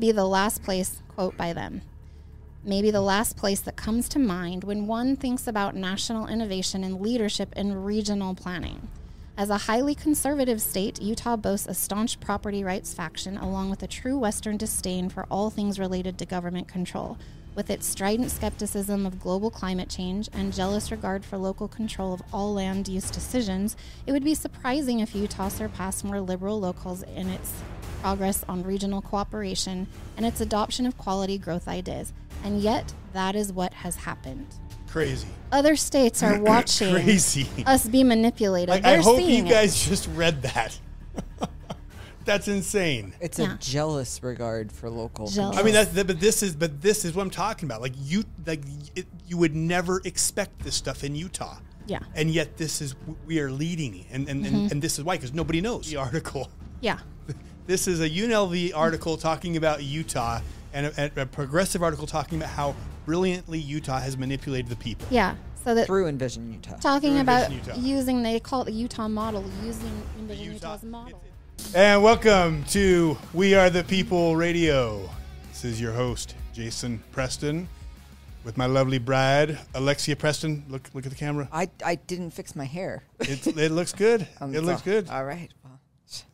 be the last place, quote by them, maybe the last place that comes to mind when one thinks about national innovation and leadership in regional planning. As a highly conservative state, Utah boasts a staunch property rights faction along with a true Western disdain for all things related to government control. With its strident skepticism of global climate change and jealous regard for local control of all land use decisions, it would be surprising if Utah surpassed more liberal locals in its progress on regional cooperation and its adoption of quality growth ideas. And yet, that is what has happened. Crazy. Other states are watching Crazy. us be manipulated. Like, I They're hope you seeing it. guys just read that. That's insane. It's Yeah. a jealous regard for local. Jealous. I mean, that's but this is but this is what I'm talking about. Like you, like it, you would never expect this stuff in Utah. Yeah. And yet this is we are leading, and and, Mm-hmm. and, and this is why because nobody knows the article. Yeah. This is a UNLV article talking about Utah, and a, a progressive article talking about how brilliantly Utah has manipulated the people. Yeah. So that through Envision Utah. talking Through about Envision Utah. using they call it the Utah model, using Envision Utah- Utah's model. And welcome to We Are the People Radio. This is your host, Jason Preston, with my lovely bride, Alexia Preston. Look, look at the camera. I, I didn't fix my hair. It's, it looks good. Um, it looks so- good. All right.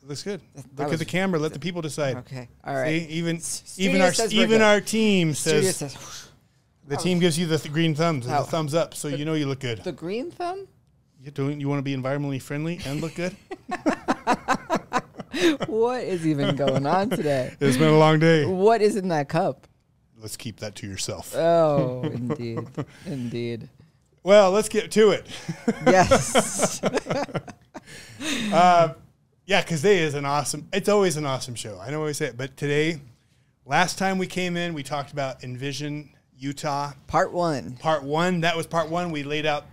It looks good. that Look at was- the camera. Let the people decide. okay. All right. See, even Studio even our says we're even good. our team Studio says says the team gives you the th- green thumbs, Oh. the thumbs up, so you know you look good. the green thumb. You doing? You want to be environmentally friendly and look good? what is even going on today? it's been a long day. What is in that cup? Let's keep that to yourself. Oh, indeed, indeed. Well, let's get to it. Yes. Uh, yeah, because today is an awesome. It's always an awesome show. I know I always say it, but today, last time we came in, we talked about Envision Utah Part one. part one. That was part one. We laid out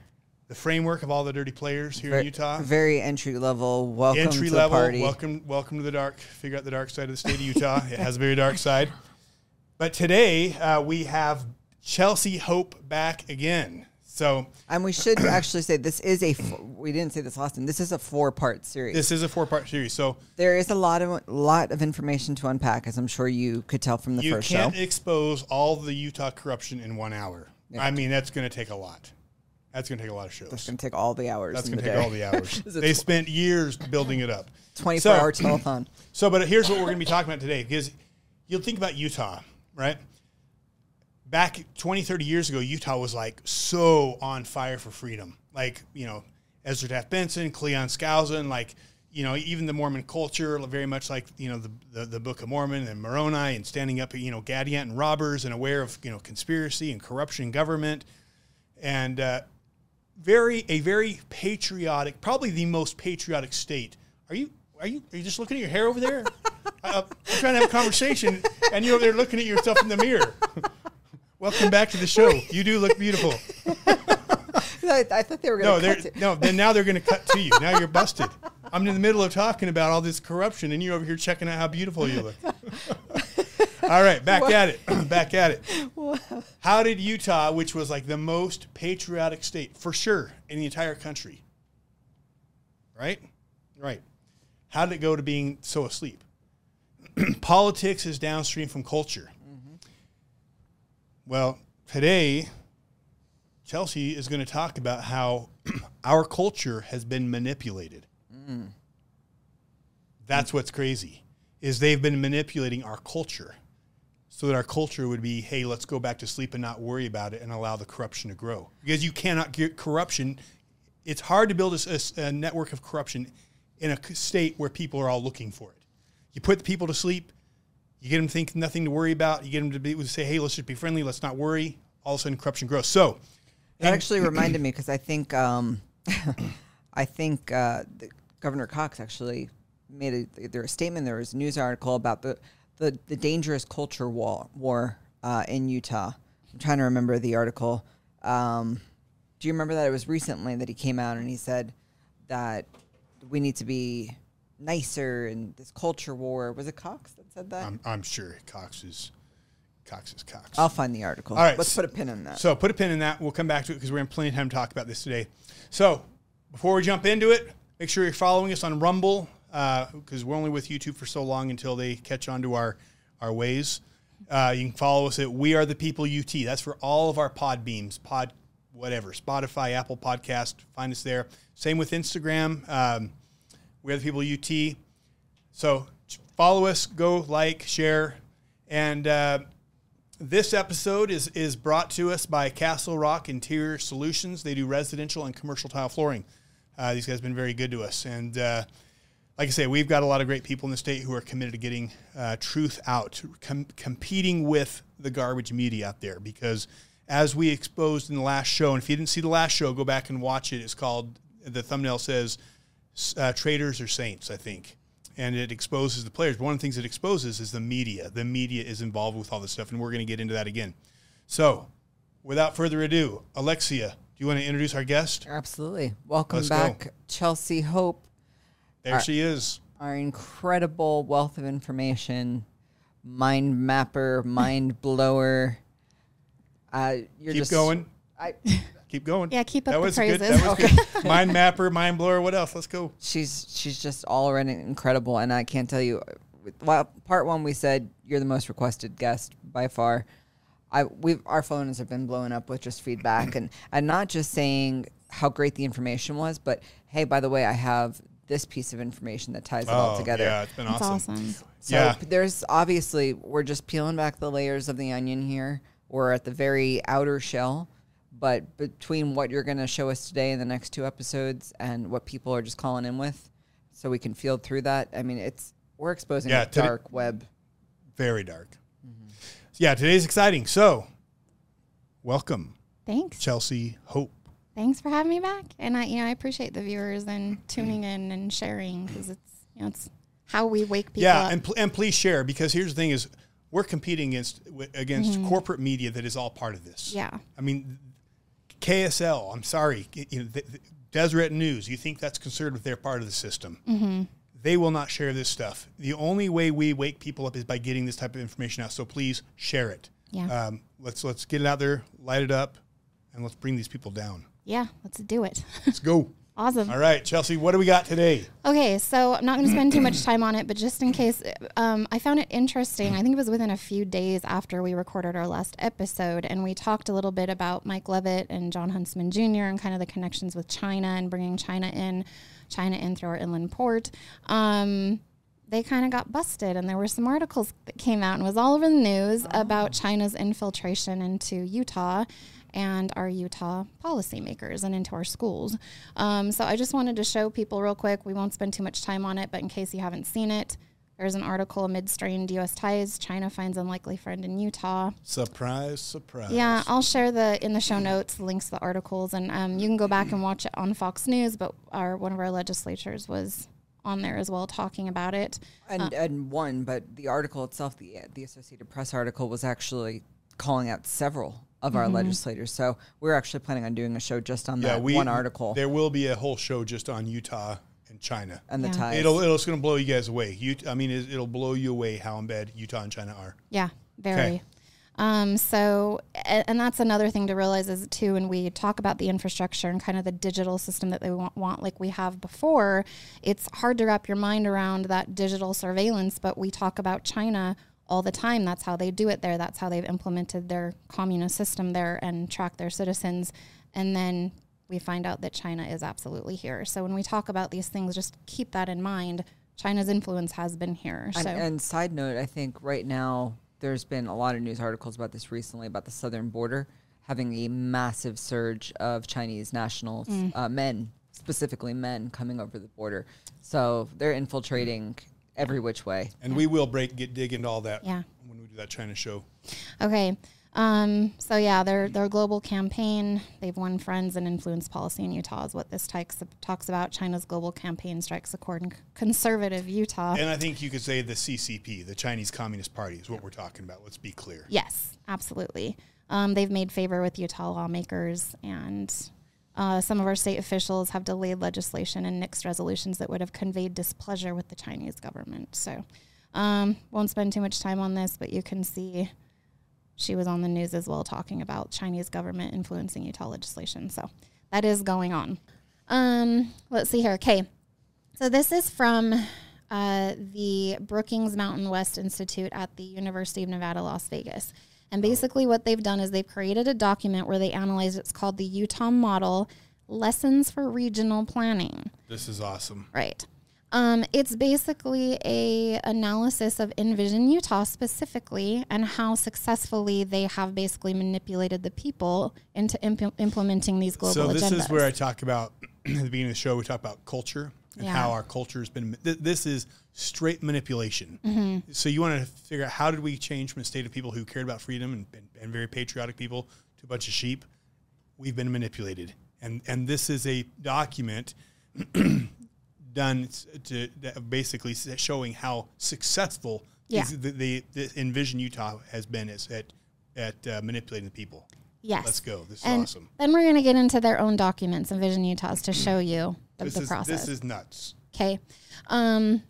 the framework of all the dirty players here in Utah. Very entry level. Welcome Entry to level. the party. Welcome, welcome to the dark. Figure out the dark side of the state of Utah. it has a very dark side. But today uh, we have Chelcie Hope back again. So And we should actually say this is a. We didn't say this last time. This is a four part series. this is a four part series. So there is a lot of lot of information to unpack, as I'm sure you could tell from the first show. You can't expose all the Utah corruption in one hour. I mean, that's going to take a lot. That's going to take a lot of shows. That's going to take all the hours. That's going to take day. all the hours. This is a they tw- spent years building it up. 24 So- hour telethon. So, but here's what we're going to be talking about today because you'll think about Utah, right? Back 20, 30 years ago, Utah was like so on fire for freedom. Like, you know, Ezra Taft Benson, Cleon Skousen, like, you know, even the Mormon culture, very much like, you know, the, the, the Book of Mormon and Moroni and standing up, you know, Gadianton robbers and aware of, you know, conspiracy and corruption in government. And, uh, very a very patriotic, probably the most patriotic state. Are you are you are you just looking at your hair over there? I, I'm trying to have a conversation, and you're over there looking at yourself in the mirror. Welcome back to the show. You do look beautiful. I, I thought they were No, going they're to no. Then now they're going to cut to you. Now you're busted. I'm in the middle of talking about all this corruption, and you're over here checking out how beautiful you look. all right, back at it. back at it. How did Utah, which was like the most patriotic state for sure in the entire country, right? Right. How did it go to being so asleep? Politics is downstream from culture. Well, today, Chelcie is going to talk about how our culture has been manipulated. Mm. That's what's crazy is they've been manipulating our culture so that our culture would be, hey, let's go back to sleep and not worry about it and allow the corruption to grow. Because you cannot get corruption. It's hard to build a network of corruption in a state where people are all looking for it. You put the people to sleep, you get them to think nothing to worry about, you get them to be, say, hey, let's just be friendly, let's not worry. All of a sudden, corruption grows. So, That actually reminded me because I think um, I think uh, Governor Cox actually made a, either a statement. There was a news article about the the, the dangerous culture war war uh, in Utah. I'm trying to remember the article. Um, do you remember that it was recently that he came out and he said that we need to be nicer and this culture war was it Cox that said that? I'm, I'm sure Cox is Cox is Cox. I'll find the article. All right, let's put a pin in that. So put a pin in that. We'll come back to it because we're in plenty of time to talk about this today. So before we jump into it, make sure you're following us on Rumble because we're only with YouTube for so long until they catch on to our our ways. Uh, you can follow us at We Are the People UT. That's for all of our pod beams, pod whatever, Spotify, Apple Podcast. Find us there. Same with Instagram. Um, we Are the People UT. So follow us, go like, share, and uh, this episode is is brought to us by Castle Rock Interior Solutions. They do residential and commercial tile flooring. Uh, these guys have been very good to us, and uh, like I say, we've got a lot of great people in the state who are committed to getting uh, truth out, com- competing with the garbage media out there. Because as we exposed in the last show, and if you didn't see the last show, go back and watch it. It's called the thumbnail says uh, "Traitors or Saints," I think and it exposes the players. But one of the things it exposes is the media. The media is involved with all this stuff, and we're going to get into that again. So, without further ado, Alexia, do you want to introduce our guest? Absolutely. Welcome Let's go. back, Chelcie Hope, There she is. our incredible wealth of information, mind mapper, mind blower. Uh, you're Keep just going. I, Keep going. Yeah, keep up that the was good. praises. That was good. Mind mapper, mind blower. What else? Let's go. she's she's just all around incredible, and I can't tell you. Well, part one we said you're the most requested guest by far. I we our phones have been blowing up with just feedback and and not just saying how great the information was, but hey, by the way, I have this piece of information that ties it all oh, together. Oh, Yeah, it's been That's awesome. awesome. So yeah. there's obviously we're just peeling back the layers of the onion here. We're at the very outer shell, but between what you're going to show us today in the next two episodes and what people are just calling in with, so we can field through that. I mean, it's we're exposing Yeah, a today- dark web. Very dark. Yeah, today's exciting. So, welcome, Thanks. Chelcie Hope. Thanks for having me back. And I, you know, I appreciate the viewers and tuning in and sharing because it's, you know, it's how we wake people yeah, up. and pl- and please share because here's the thing: is we're competing against against Mm-hmm. corporate media that is all part of this. yeah. I mean, KSL. I'm sorry, you know, the, the Deseret News. You think that's conservative? They're part of the system. Mm-hmm. They will not share this stuff. The only way we wake people up is by getting this type of information out. So please share it. Yeah. Um, let's let's get it out there, light it up, and let's bring these people down. Yeah. Let's do it. Let's go. awesome. All right, Chelcie. What do we got today? Okay, so I'm not going to spend too much time on it, but just in case, um, I found it interesting. I think it was within a few days after we recorded our last episode, and we talked a little bit about Mike Leavitt and Jon Huntsman Jr. and kind of the connections with China and bringing China in, China in through our inland port. Um, they kind of got busted, and there were some articles that came out and was all over the news about China's infiltration into Utah and our Utah policymakers and into our schools. Um, so I just wanted to show people real quick. We won't spend too much time on it, but in case you haven't seen it, there's an article amid strained U.S. ties. China finds unlikely friend in Utah. Surprise, surprise. Yeah, I'll share the in the show notes the links to the articles, and um, you can go back and watch it on Fox News. But our one of our legislators was on there as well talking about it. And and one, but the article itself, the the Associated Press article, was actually calling out several of our legislators. So we're actually planning on doing a show just on Yeah, that we one article There will be a whole show just on Utah and China. and the Yeah. ties. It'll uh, it's going to blow you guys away. You, I mean, it, it'll blow you away how in bad Utah and China are. Yeah, very. Okay. Um, so, and that's another thing to realize is too, when we talk about the infrastructure and kind of the digital system that they want, want like we have before, it's hard to wrap your mind around that digital surveillance. But we talk about China all the time. That's how they do it there. That's how they've implemented their communist system there and track their citizens. And then we find out that China is absolutely here. So when we talk about these things, just keep that in mind. China's influence has been here. And, so and side note, I think right now there's been a lot of news articles about this recently about the southern border having a massive surge of Chinese nationals, Mm. uh, men specifically men coming over the border. So they're infiltrating every which way. And we will break get dig into all that Yeah. when we do that China show. Okay. Um, so yeah, their their global campaign, they've won friends and influence policy in Utah is what this talks talks about. China's global campaign strikes a chord in conservative Utah. And I think you could say the CCP, the Chinese Communist Party, is what we're talking about. Let's be clear. Yes, absolutely. Um, they've made favor with Utah lawmakers, and uh, some of our state officials have delayed legislation and nixed resolutions that would have conveyed displeasure with the Chinese government. So, um, won't spend too much time on this, but you can see she was on the news as well talking about Chinese government influencing Utah legislation. So, that is going on. Um, let's see here. Okay. So this is from uh, the Brookings Mountain West Institute at the University of Nevada, Las Vegas. And basically, what they've done is they've created a document where they analyze it's called the Utah Model Lessons for Regional Planning. This is awesome. Right. Um, it's basically a analysis of Envision Utah specifically and how successfully they have basically manipulated the people into imp- implementing these global so this agendas. is where I talk about at the beginning of the show. We talk about culture and Yeah. how our culture has been. th- This is straight manipulation. Mm-hmm. So you want to figure out how did we change from a state of people who cared about freedom and, and, and very patriotic people to a bunch of sheep? We've been manipulated, and and this is a document done to, to basically showing how successful Yeah. the, the, the Envision Utah has been as, at at uh, manipulating the people. Yes. Let's go. This is and awesome. Then we're going to get into their own documents, and Envision Utah's, to show you the, This the is process. this is nuts. Okay. Um,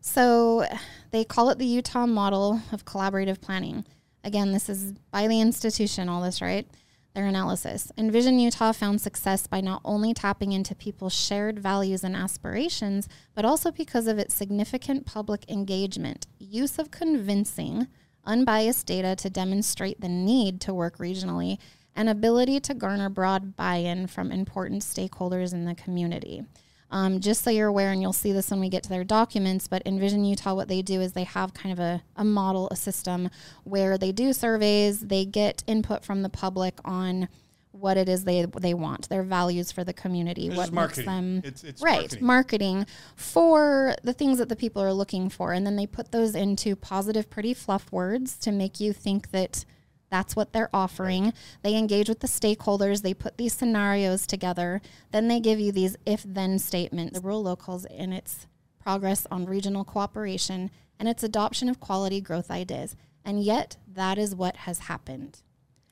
so they call it the Utah model of collaborative planning. Again, this is by the institution, all this, right? Their analysis. Envision Utah found success by not only tapping into people's shared values and aspirations, but also because of its significant public engagement, use of convincing, unbiased data to demonstrate the need to work regionally, and ability to garner broad buy in from important stakeholders in the community. Um, just so you're aware, and you'll see this when we get to their documents, but Envision Utah, what they do is they have kind of a, a model, a system where they do surveys, they get input from the public on what it is they they want, their values for the community, This what is makes them It's- it's right marketing. marketing for the things that the people are looking for, and then they put those into positive, pretty fluff words to make you think that that's what they're offering. They engage with the stakeholders. They put these scenarios together. Then they give you these if-then statements. The rural locals in its progress on regional cooperation and its adoption of quality growth ideas. And yet, that is what has happened.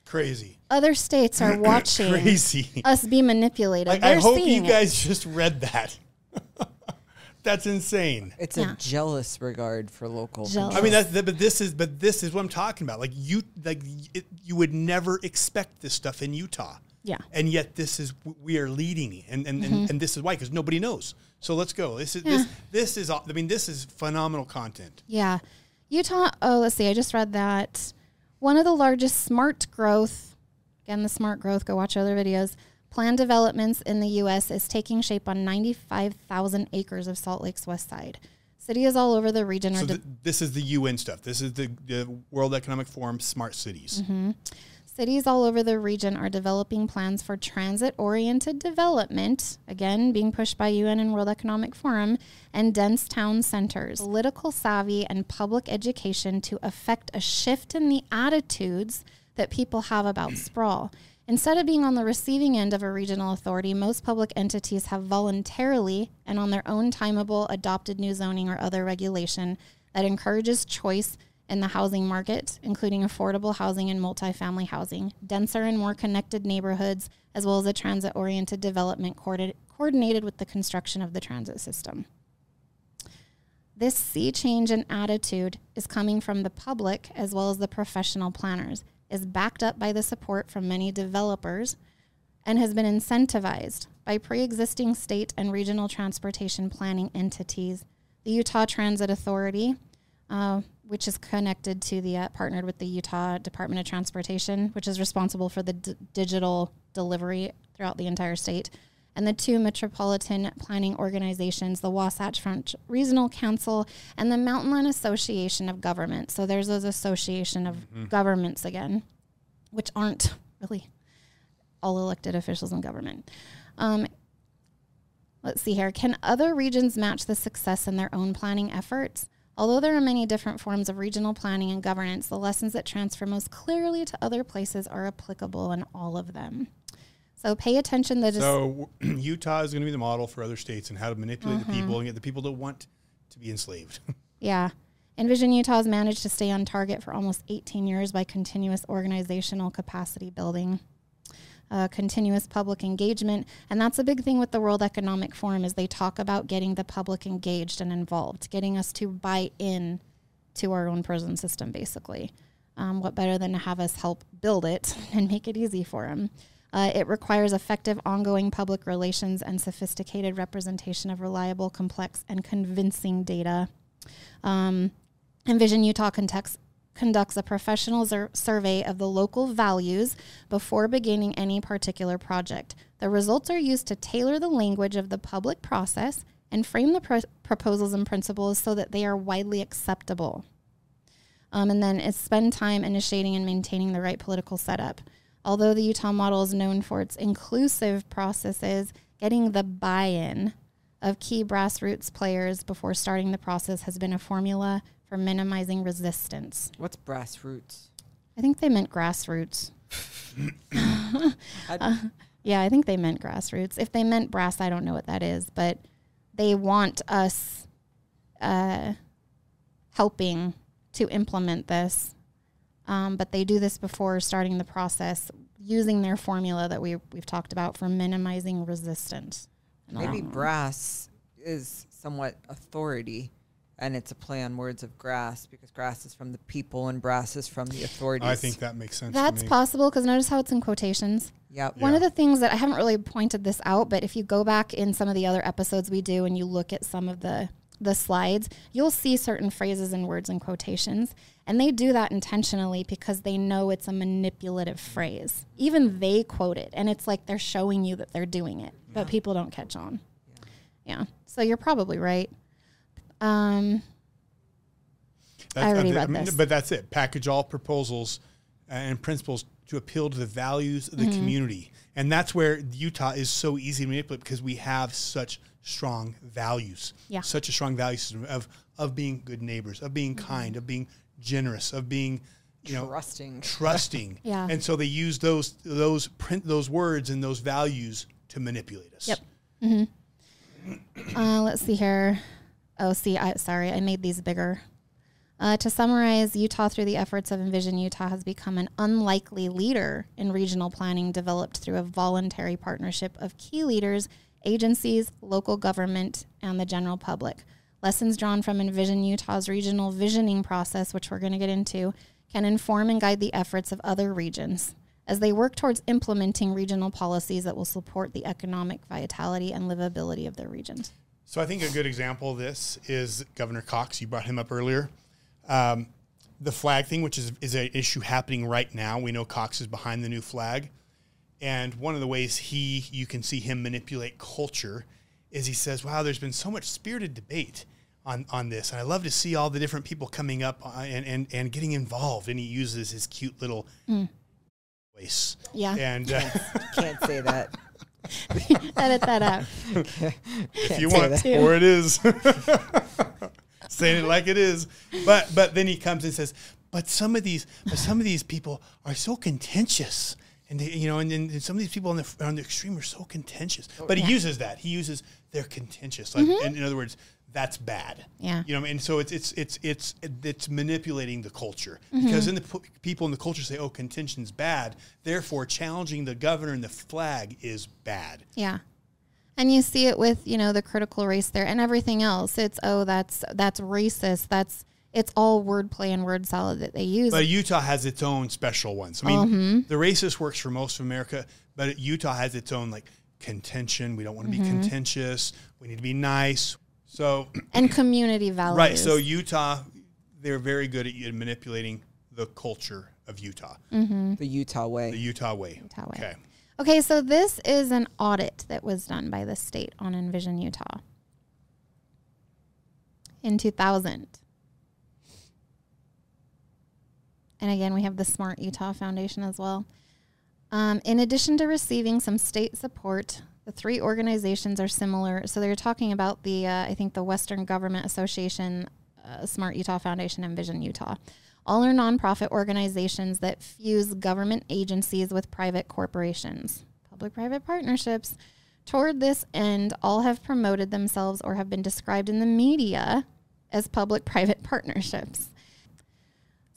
Crazy. Other states are watching Crazy. us be manipulated. Like, I hope you seeing it. guys just read that. That's insane. It's Yeah. a jealous regard for local. Jealous. I mean, that's but this is but this is what I'm talking about. Like you, like it, you would never expect this stuff in Utah. Yeah. And yet this is we are leading, and and, Mm-hmm. and, and this is why because nobody knows. So let's go. This is this this is I mean this is phenomenal content. Yeah. Utah, oh, let's see. I just read that one of the largest smart growth, again, the smart growth, go watch other videos, planned developments in the U.S. is taking shape on 95,000 acres of Salt Lake's west side. Cities all over the region are So de- th- this is the UN stuff. This is the, the World Economic Forum smart cities. Mm-hmm. Cities all over the region are developing plans for transit oriented development, again, being pushed by UN and World Economic Forum, and dense town centers. Political savvy and public education to affect a shift in the attitudes that people have about sprawl. Instead of being on the receiving end of a regional authority, most public entities have voluntarily and on their own timeable adopted new zoning or other regulation that encourages choice in the housing market, including affordable housing and multifamily housing, denser and more connected neighborhoods, as well as a transit oriented development coordi- coordinated with the construction of the transit system. This sea change in attitude is coming from the public as well as the professional planners, is backed up by the support from many developers, and has been incentivized by pre existing state and regional transportation planning entities, the Utah Transit Authority, uh, which is connected to the, uh, partnered with the Utah Department of Transportation, which is responsible for the d- digital delivery throughout the entire state, and the two metropolitan planning organizations, the Wasatch Front Regional Council and the Mountainland Association of Governments. So there's those association of governments again, which aren't really all elected officials in government. Um, let's see here. Can other regions match the success in their own planning efforts? Although there are many different forms of regional planning and governance, the lessons that transfer most clearly to other places are applicable in all of them. So pay attention. That is So Utah is going to be the model for other states and how to manipulate Mm-hmm. the people and get the people to want to be enslaved. Yeah. Envision Utah has managed to stay on target for almost 18 years by continuous organizational capacity building, uh, continuous public engagement, and that's a big thing with the World Economic Forum is they talk about getting the public engaged and involved, getting us to buy in to our own prison system, basically. Um, what better than to have us help build it and make it easy for them? Uh, it requires effective ongoing public relations and sophisticated representation of reliable, complex, and convincing data. Um, Envision Utah context, conducts a professional survey of the local values before beginning any particular project. The results are used to tailor the language of the public process and frame the pro- proposals and principles so that they are widely acceptable. Um, and then it's spend time initiating and maintaining the right political setup. Although the Utah model is known for its inclusive processes, getting the buy in of key grassroots players before starting the process has been a formula for minimizing resistance. What's brass roots? I think they meant grassroots. Uh, yeah, I think they meant grassroots. If they meant brass, I don't know what that is, but they want us uh, helping to implement this. Um, but they do this before starting the process using their formula that we, we've talked about for minimizing resistance. Maybe brass is somewhat authority, and it's a play on words of grass because grass is from the people and brass is from the authorities. I think that makes sense. That's to me. possible because notice how it's in quotations. Yep. One of the things that I haven't really pointed this out, but if you go back in some of the other episodes we do and you look at some of the the slides, you'll see certain phrases and words in quotations, and they do that intentionally because they know it's a manipulative phrase. Even they quote it, and it's like they're showing you that they're doing it, but people don't catch on. Yeah. So you're probably right. Um, I already uh, read mean, this. But that's it. Package all proposals and principles to appeal to the values of the Mm-hmm. community. And that's where Utah is so easy to manipulate because we have such strong values. Yeah. Such a strong value system of, of being good neighbors, of being Mm-hmm. kind, of being generous, of being, you know, Trusting. trusting. Yeah. And so they use those those print those words and those values to manipulate us. Yep. Uh, let's see here. Oh, see, I sorry, I made these bigger. Uh, to summarize, Utah, through the efforts of Envision Utah, has become an unlikely leader in regional planning developed through a voluntary partnership of key leaders, agencies, local government, and the general public. Lessons drawn from Envision Utah's regional visioning process, which we're going to get into, can inform and guide the efforts of other regions as they work towards implementing regional policies that will support the economic vitality and livability of their regions. So I think a good example of this is Governor Cox. You brought him up earlier. Um, the flag thing, which is is an issue happening right now. We know Cox is behind the new flag, and one of the ways he you can see him manipulate culture is he says, "Wow, there's been so much spirited debate." On, on this, and I love to see all the different people coming up uh, and, and, and getting involved. And he uses his cute little voice. Yeah. And uh, Can't say that. Edit that out. if you want, that. or it is. Saying it like it is. But but then he comes and says, but some of these but some of these people are so contentious. And they, you know, and, and some of these people on the on the extreme are so contentious. But he uses that. He uses they're contentious. Like mm-hmm. in, in other words, that's bad. Yeah. You know, and so it's it's it's it's it's manipulating the culture mm-hmm. because then the people in the culture say, "Oh, contention's bad." Therefore, challenging the governor and the flag is bad. Yeah. And you see it with, you know, the critical race there and everything else. It's oh that's that's racist. That's it's all wordplay and word salad that they use. But Utah has its own special ones. I mean, mm-hmm. the racist works for most of America, but Utah has its own like contention. We don't want to be mm-hmm. contentious. We need to be nice. So, and community values. right. So Utah, they're very good at manipulating the culture of Utah, The Utah way. the Utah way. Utah way. Okay. Okay, so this is an audit that was done by the state on Envision Utah in 2000. And again, we have the Smart Utah Foundation as well. Um, in addition to receiving some state support, the three organizations are similar. So they're talking about the, uh, I think, the Western Government Association, uh, Smart Utah Foundation, and Vision Utah. All are nonprofit organizations that fuse government agencies with private corporations, public private partnerships. Toward this end, all have promoted themselves or have been described in the media as public private partnerships.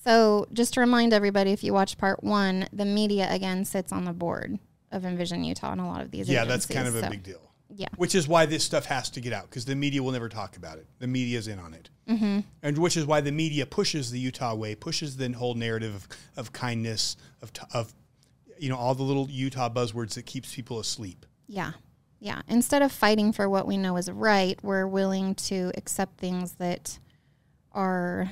So, just to remind everybody, if you watch part one, the media again sits on the board of Envision Utah and a lot of these Yeah, that's kind of agencies. a big deal. Yeah. Which is why this stuff has to get out because the media will never talk about it. The media's in on it. Mm-hmm. And which is why the media pushes the Utah way, pushes the whole narrative of, of kindness, of, of you know all the little Utah buzzwords that keeps people asleep. Yeah. Yeah. Instead of fighting for what we know is right, we're willing to accept things that are,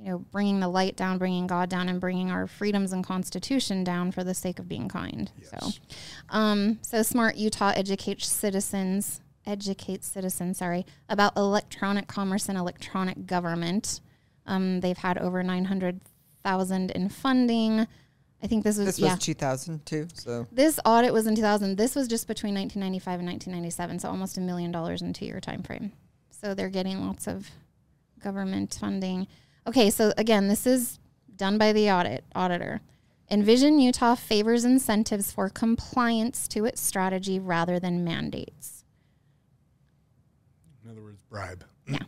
you know, bringing the light down, bringing God down, and bringing our freedoms and Constitution down for the sake of being kind. Yes. So, um, so Smart Utah educates citizens, educates citizens, sorry, about electronic commerce and electronic government. Um, they've had over 900,000 in funding. I think this was, This yeah. was 2002. So This audit was in 2000. This was just between 1995 and 1997, so almost a million dollars in two-year time frame. So they're getting lots of government funding. Okay, so again, this is done by the audit auditor. Envision Utah favors incentives for compliance to its strategy rather than mandates. In other words, bribe. Yeah.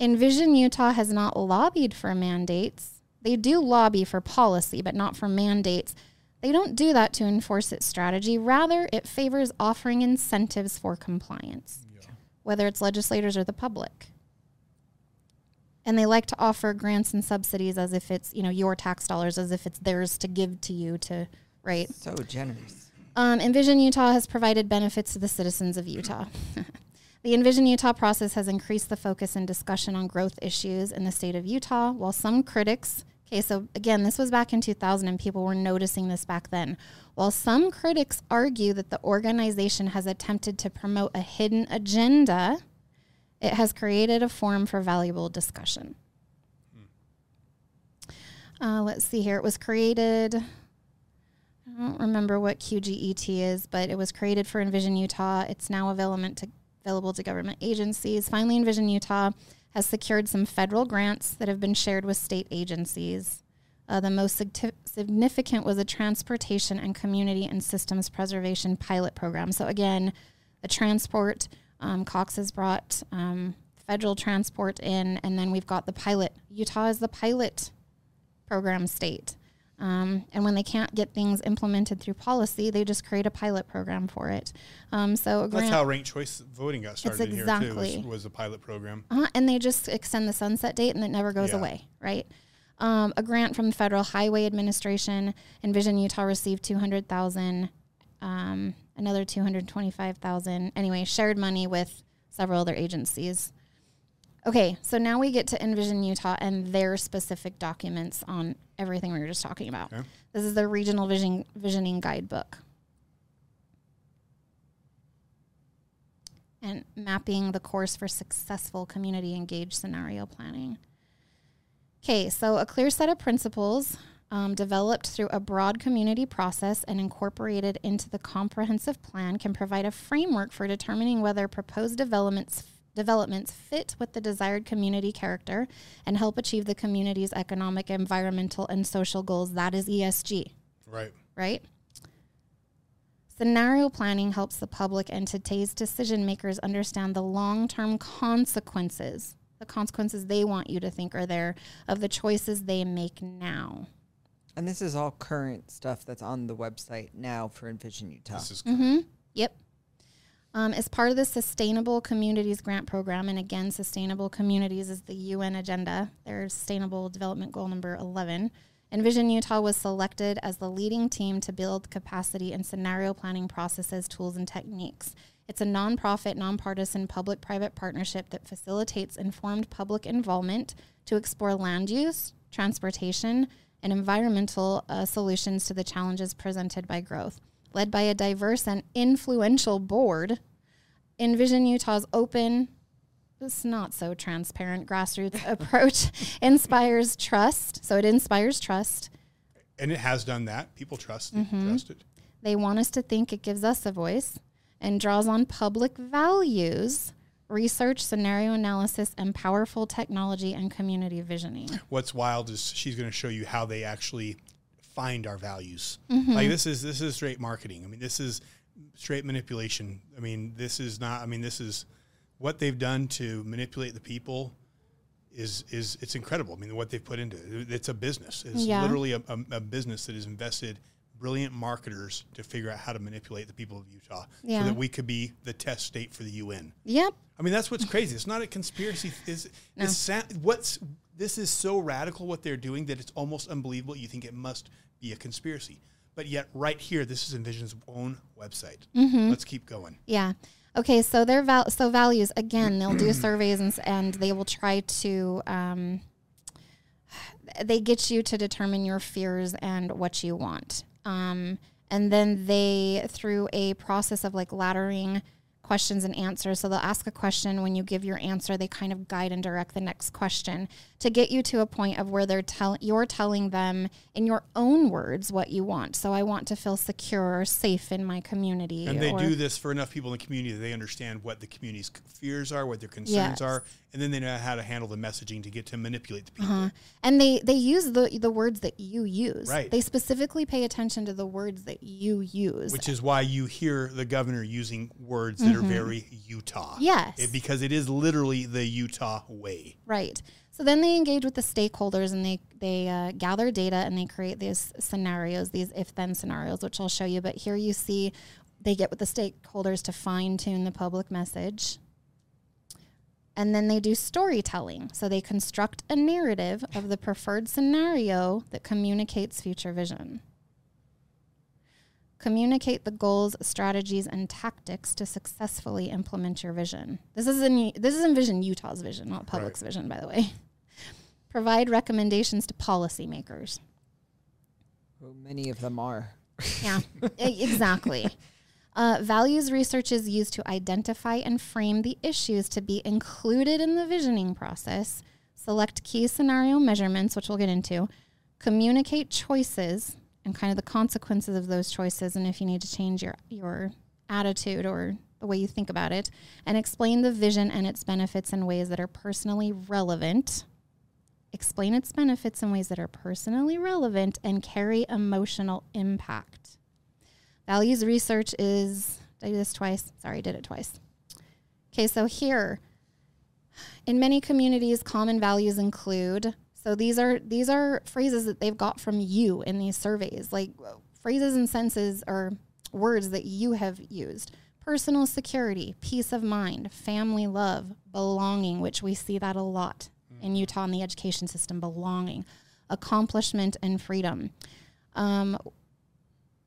Envision Utah has not lobbied for mandates. They do lobby for policy, but not for mandates. They don't do that to enforce its strategy. Rather, it favors offering incentives for compliance, whether it's legislators or the public. And they like to offer grants and subsidies as if it's, you know, your tax dollars, as if it's theirs to give to you to, right? so generous. Um, Envision Utah has provided benefits to the citizens of Utah. the Envision Utah process has increased the focus and discussion on growth issues in the state of Utah, while some critics, okay, so again, this was back in 2000 and people were noticing this back then. While some critics argue that the organization has attempted to promote a hidden agenda, it has created a forum for valuable discussion. Uh, let's see here. It was created. I don't remember what QGET is, but it was created for Envision Utah. It's now available to, available to government agencies. Finally, Envision Utah has secured some federal grants that have been shared with state agencies. Uh, the most sigti- significant was a transportation and community and systems preservation pilot program. So, again, the transport, um, Cox has brought um, federal transport in, and then we've got the pilot. Utah is the pilot program state. Um, and when they can't get things implemented through policy, they just create a pilot program for it. Um, so a That's grant, how ranked choice voting got started in here too. exactly- Was, was the pilot program. uh and they just extend the sunset date, and it never goes Yeah. away, right? Um, a grant from the Federal Highway Administration. Envision Utah received two hundred thousand, um, another two hundred twenty-five thousand. Anyway, shared money with several other agencies. Okay, so now we get to Envision Utah and their specific documents on everything we were just talking about. Okay. This is the Regional Vision Visioning Guidebook. And mapping the course for successful community engaged scenario planning. Okay, so a clear set of principles um, developed through a broad community process and incorporated into the comprehensive plan can provide a framework for determining whether proposed developments developments fit with the desired community character and help achieve the community's economic, environmental, and social goals. That is ESG Right. right? Scenario planning helps the public and today's decision makers understand the long term consequences, the consequences they want you to think are there of the choices they make now. And this is all current stuff that's on the website now for Envision Utah. This is Mm-hmm. Yep. Um, as part of the Sustainable Communities Grant Program, and again, Sustainable Communities is the UN agenda, their Sustainable Development Goal number 11. Envision Utah was selected as the leading team to build capacity in scenario planning processes, tools, and techniques. It's a nonprofit, nonpartisan public private partnership that facilitates informed public involvement to explore land use, transportation, and environmental uh, solutions to the challenges presented by growth. Led by a diverse and influential board, Envision Utah's open, this not so transparent grassroots approach inspires trust. So it inspires trust. and it has done that. People trust it. Mm-hmm. Trust it. They want us to think it gives us a voice and draws on public values, research, scenario analysis, and powerful technology and community visioning. What's wild is she's going to show you how they actually find our values. Mm-hmm. Like this is this is straight marketing. I mean, this is straight manipulation. I mean, this is not. I mean, this is what they've done to manipulate the people. Is is it's incredible. I mean, what they've put into it. It's a business. It's Yeah. literally a, a, a business that is invested brilliant marketers to figure out how to manipulate the people of Utah Yeah. so that we could be the test state for the UN. Yep. I mean, that's what's crazy. It's not a conspiracy. Is it's sa- what's this is so radical what they're doing that it's almost unbelievable. You think it must be a conspiracy, But yet, right here, this is Envision's own website. Mm-hmm. Let's keep going. Yeah. Okay. So their val- so values again. They'll do surveys and, and they will try to. Um, they get you to determine your fears and what you want. Um, and then they through a process of like laddering questions and answers. So they'll ask a question. When you give your answer, they kind of guide and direct the next question to get you to a point of where they're telling you're telling them in your own words what you want. So I want to feel secure or safe in my community. And they do this for enough people in the community that they understand what the community's fears are, what their concerns Yes. are, and then they know how to handle the messaging to get to manipulate the people. Uh-huh. And they they use the the words that you use. Right. They specifically pay attention to the words that you use. Which is why you hear the governor using words that are very Utah. Mm-hmm. Yes. It- because it is literally the Utah way. right. So then they engage with the stakeholders and they they uh, gather data and they create these scenarios, these if then scenarios, which I'll show you. But here you see they get with the stakeholders to fine tune the public message. And then they do storytelling. So they construct a narrative of the preferred scenario that communicates future vision. Communicate the goals, strategies, and tactics to successfully implement your vision. This is in this is Envision Utah's vision, not public's vision, by the way. Provide recommendations to policymakers. Well, many of them are. Yeah, exactly. Uh, values research is used to identify and frame the issues to be included in the visioning process, select key scenario measurements, which we'll get into, communicate choices and kind of the consequences of those choices, and if you need to change your, your attitude or the way you think about it, and explain the vision and its benefits in ways that are personally relevant explain its benefits in ways that are personally relevant and carry emotional impact. Values research is, did I do this twice? Sorry, I did it twice. Okay, so here, in many communities, common values include, so these are these are phrases that they've got from you in these surveys, like phrases and senses or words that you have used. Personal security, peace of mind, family love, belonging, which we see that a lot in Utah in the education system, belonging, accomplishment, and freedom. Um,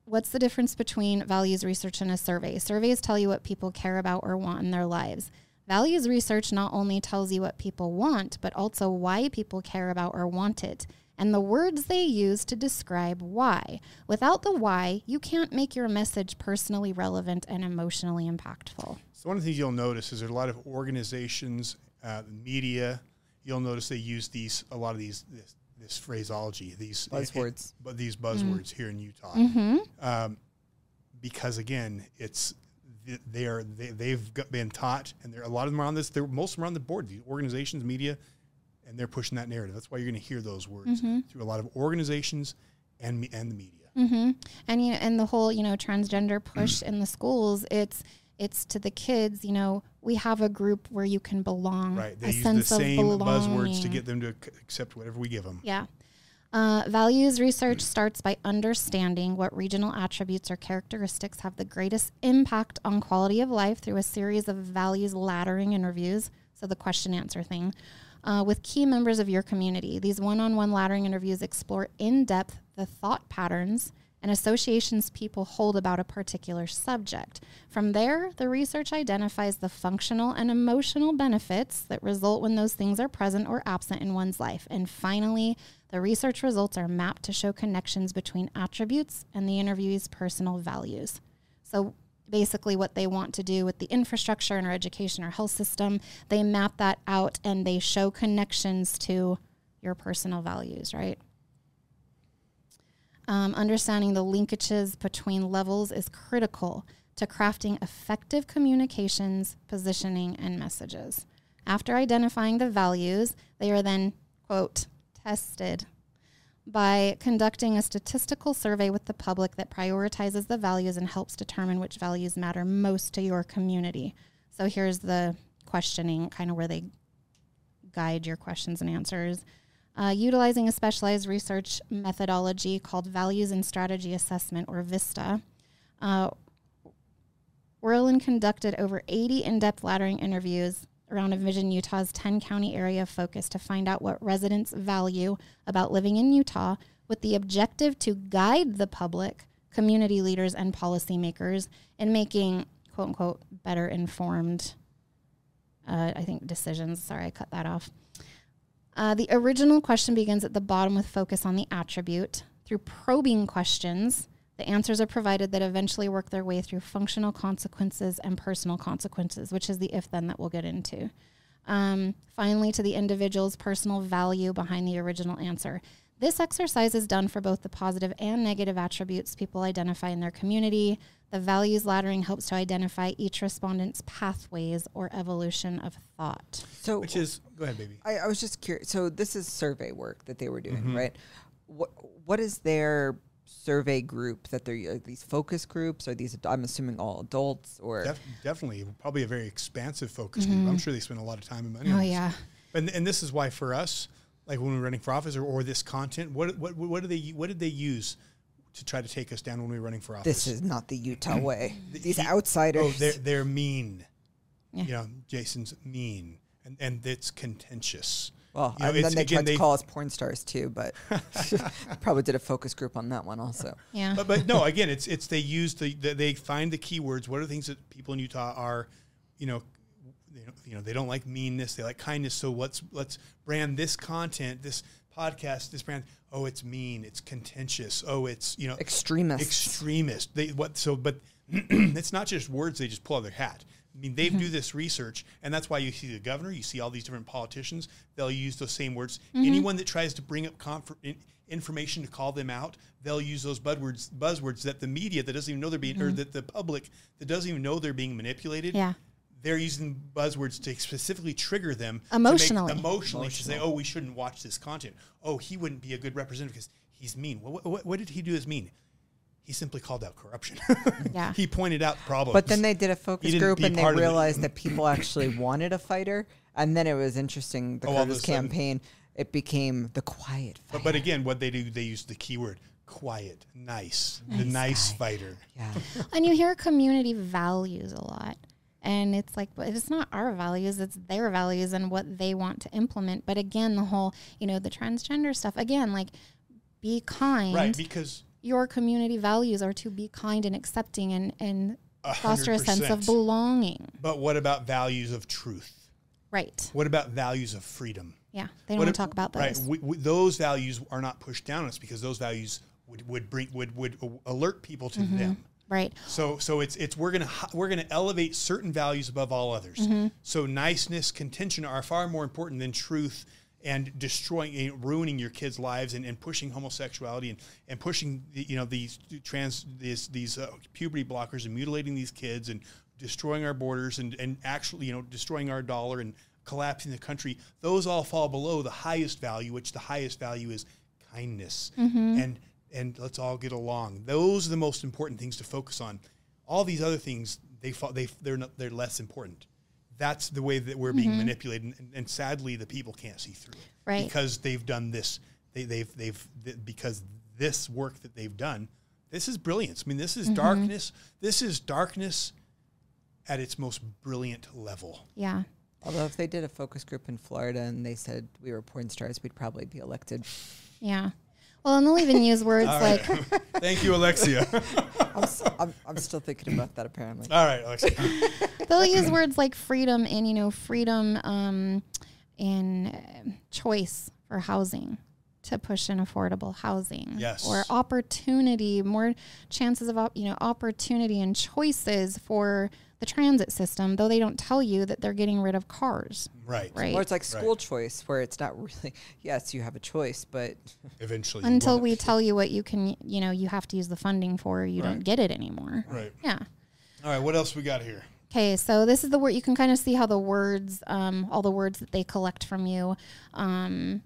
what's the difference between values research and a survey? Surveys tell you what people care about or want in their lives. Values research not only tells you what people want, but also why people care about or want it, and the words they use to describe why. Without the why, you can't make your message personally relevant and emotionally impactful. So one of the things you'll notice is there are a lot of organizations, uh, media. You'll notice they use these a lot of these this, this phraseology, these Buzzwords. but these buzzwords here in Utah, Mm-hmm. um, because again, it's th- they are they, they've got, been taught, and there a lot of them are on this. They're most of them are on the board. These organizations, media, and they're pushing that narrative. That's why you're going to hear those words through a lot of organizations and and the media. Mm-hmm. And you know, and the whole you know transgender push in the schools, it's it's to the kids. You know, we have a group where you can belong. Right? They a use the sense of same buzzwords to get them to accept whatever we give them. Yeah. Uh, values research starts by understanding what regional attributes or characteristics have the greatest impact on quality of life through a series of values laddering interviews. So, the question answer thing. Uh, with key members of your community. These one on one laddering interviews explore in depth the thought patterns and associations people hold about a particular subject. From there, the research identifies the functional and emotional benefits that result when those things are present or absent in one's life. And finally, the research results are mapped to show connections between attributes and the interviewee's personal values. So basically what they want to do with the infrastructure in our education or health system, they map that out and they show connections to your personal values, right? Um, understanding the linkages between levels is critical to crafting effective communications, positioning, and messages. After identifying the values, they are then, quote, tested by conducting a statistical survey with the public that prioritizes the values and helps determine which values matter most to your community. So here's the questioning, kind of where they guide your questions and answers. Uh, utilizing a specialized research methodology called Values and Strategy Assessment, or VISTA, uh, Wirthlin conducted over 80 in depth laddering interviews around Envision Utah's 10 county area of focus to find out what residents value about living in Utah with the objective to guide the public community leaders, and policymakers in making quote unquote better informed, uh, I think, decisions. Sorry, I cut that off. Uh, the original question begins at the bottom with focus on the attribute. Through probing questions, the answers are provided that eventually work their way through functional consequences and personal consequences, which is the if then that we'll get into. Um, finally, to the individual's personal value behind the original answer. This exercise is done for both the positive and negative attributes people identify in their community. The values laddering helps to identify each respondent's pathways or evolution of thought. So, Which is go ahead, baby. I, I was just curious. So this is survey work that they were doing, Mm-hmm. right? What what is their survey group that they're are these focus groups? Are these I'm assuming all adults or Def- definitely, probably a very expansive focus group. I'm sure they spend a lot of time and money. on Oh, this. yeah. And and this is why for us, like when we're running for office or, or this content, what what what do they what did they use to try to take us down when we were running for office? this is not the Utah way? These He- oh, outsiders. Oh, they're they're mean. Yeah. You know, Jason's mean, and and it's contentious. well, you know, and then they again, tried to they- call us porn stars too, but probably did a focus group on that one also. Yeah. But but no, again, it's it's they use the, the they find the keywords. What are the things that people in Utah are, you know, you know, you know they don't like meanness, they like kindness. So let's let's brand this content, this podcast, this brand. Oh, it's mean, it's contentious. Oh, it's you know Extremists. extremist. They what so but it's not just words they just pull out their hat. I mean, they do mm-hmm. this research, and that's why you see the governor, you see all these different politicians. They'll use those same words. Mm-hmm. Anyone that tries to bring up conf- information to call them out, they'll use those buzzwords. Buzzwords that the media that doesn't even know they're being, or mm-hmm. that the public that doesn't even know they're being manipulated. Yeah. They're using buzzwords to specifically trigger them to make- Emotionally. emotionally, to say, "Oh, we shouldn't watch this content. Oh, he wouldn't be a good representative because he's mean." What, what, what did he do as mean? He simply called out corruption. Yeah. he pointed out problems. But then they did a focus group and they part of it. realized that people actually wanted a fighter. And then it was interesting. The Oh, all of a Curtis sudden- campaign, it became the quiet fighter. But, but again, what they do, they use the keyword quiet, nice, the nice fighter. yeah. and you hear community values a lot. And it's like, but it's not our values, it's their values and what they want to implement. But again, the whole, you know, the transgender stuff, again, like be kind. Right, because Your community values are to be kind and accepting and, and A foster a sense of belonging. but what about values of truth? Right. What about values of freedom? Yeah. They don't want to talk about those. Right, we, we, those values are not pushed down on us because those values would would bring would would alert people to Mm-hmm. them. Right. So so it's it's we're gonna we're gonna elevate certain values above all others. Mm-hmm. So niceness, contention are far more important than truth and destroying, eh, ruining your kids' lives and, and pushing homosexuality and, and pushing the, you know these trans these these uh, puberty blockers and mutilating these kids and destroying our borders and and actually you know destroying our dollar and collapsing the country. Those all fall below the highest value, which the highest value is kindness and and let's all get along. Those are the most important things to focus on. All these other things they fall, they they're not, they're less important. That's the way that we're being mm-hmm. manipulated, and, and sadly, the people can't see through it Right. because they've done this. They, they've they've th- because this work that they've done. This is brilliance. I mean, this is mm-hmm. darkness. This is darkness at its most brilliant level. Yeah. Although if they did a focus group in Florida and they said we were porn stars, we'd probably be elected. Yeah. Well, and they'll even use words All like, right. Thank you, Alexia. I'm, s- I'm, I'm still thinking about that apparently. All right, Alexia. they'll use words like freedom and, you know, freedom um, and uh, choice for housing to push in affordable housing. Yes. Or opportunity, more chances of, op- you know, opportunity and choices for the transit system, though they don't tell you that they're getting rid of cars, Right. right? Or it's like school choice, where it's not really, yes, you have a choice, but Eventually. Until we tell you what you can, you know, you have to use the funding for, you don't get it anymore. Right. Yeah. All right. What else we got here? Okay, so this is the word you can kind of see how the words, um, all the words that they collect from you, um,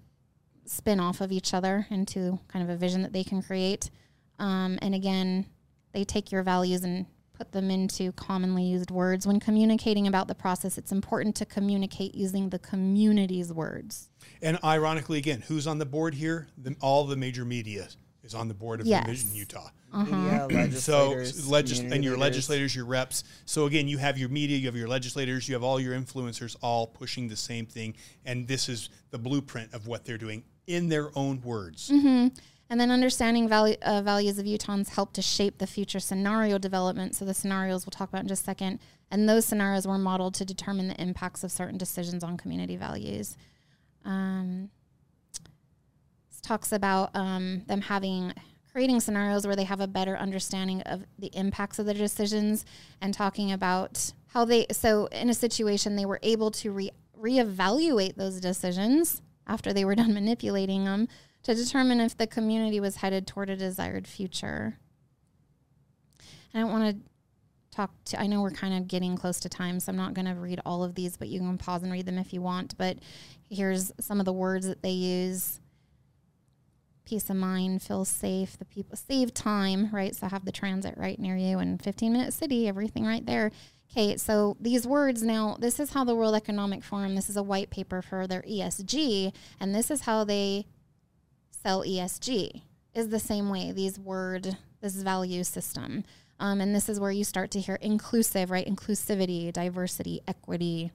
spin off of each other into kind of a vision that they can create. Um, and again, they take your values and put them into commonly used words. When communicating about the process, it's important to communicate using the community's words. And ironically, again, who's on the board here? The, all the major media is on the board of Yes. Envision Utah. Uh-huh. media, So, legis- and your leaders. legislators, your reps. So again, you have your media, you have your legislators, you have all your influencers, all pushing the same thing. And this is the blueprint of what they're doing in their own words. And And then understanding value, uh, values of Utahns help to shape the future scenario development. So the scenarios we'll talk about in just a second. And those scenarios were modeled to determine the impacts of certain decisions on community values. Um, talks about um, them having creating scenarios where they have a better understanding of the impacts of their decisions and talking about how they so in a situation they were able to re reevaluate those decisions after they were done manipulating them to determine if the community was headed toward a desired future. I don't want to talk to I know we're kind of getting close to time so I'm not going to read all of these but you can pause and read them if you want but here's some of the words that they use peace of mind, feel safe, the people save time, right? So have the transit right near you and 15 minute city, everything right there. Okay, so these words now, this is how the World Economic Forum, this is a white paper for their ESG, and this is how they sell ESG, is the same way, these word, this value system. Um, and this is where you start to hear inclusive, right? Inclusivity, diversity, equity.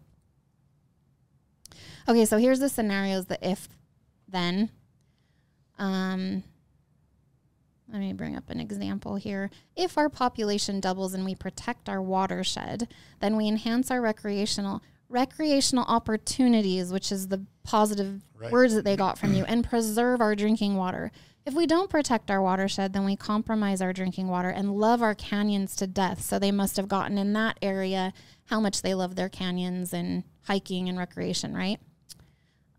Okay, so here's the scenarios, the if then um, let me bring up an example here. If our population doubles and we protect our watershed, then we enhance our recreational recreational opportunities, which is the positive right. words that they got from you, and preserve our drinking water. If we don't protect our watershed, then we compromise our drinking water and love our canyons to death. So they must have gotten in that area how much they love their canyons and hiking and recreation, right?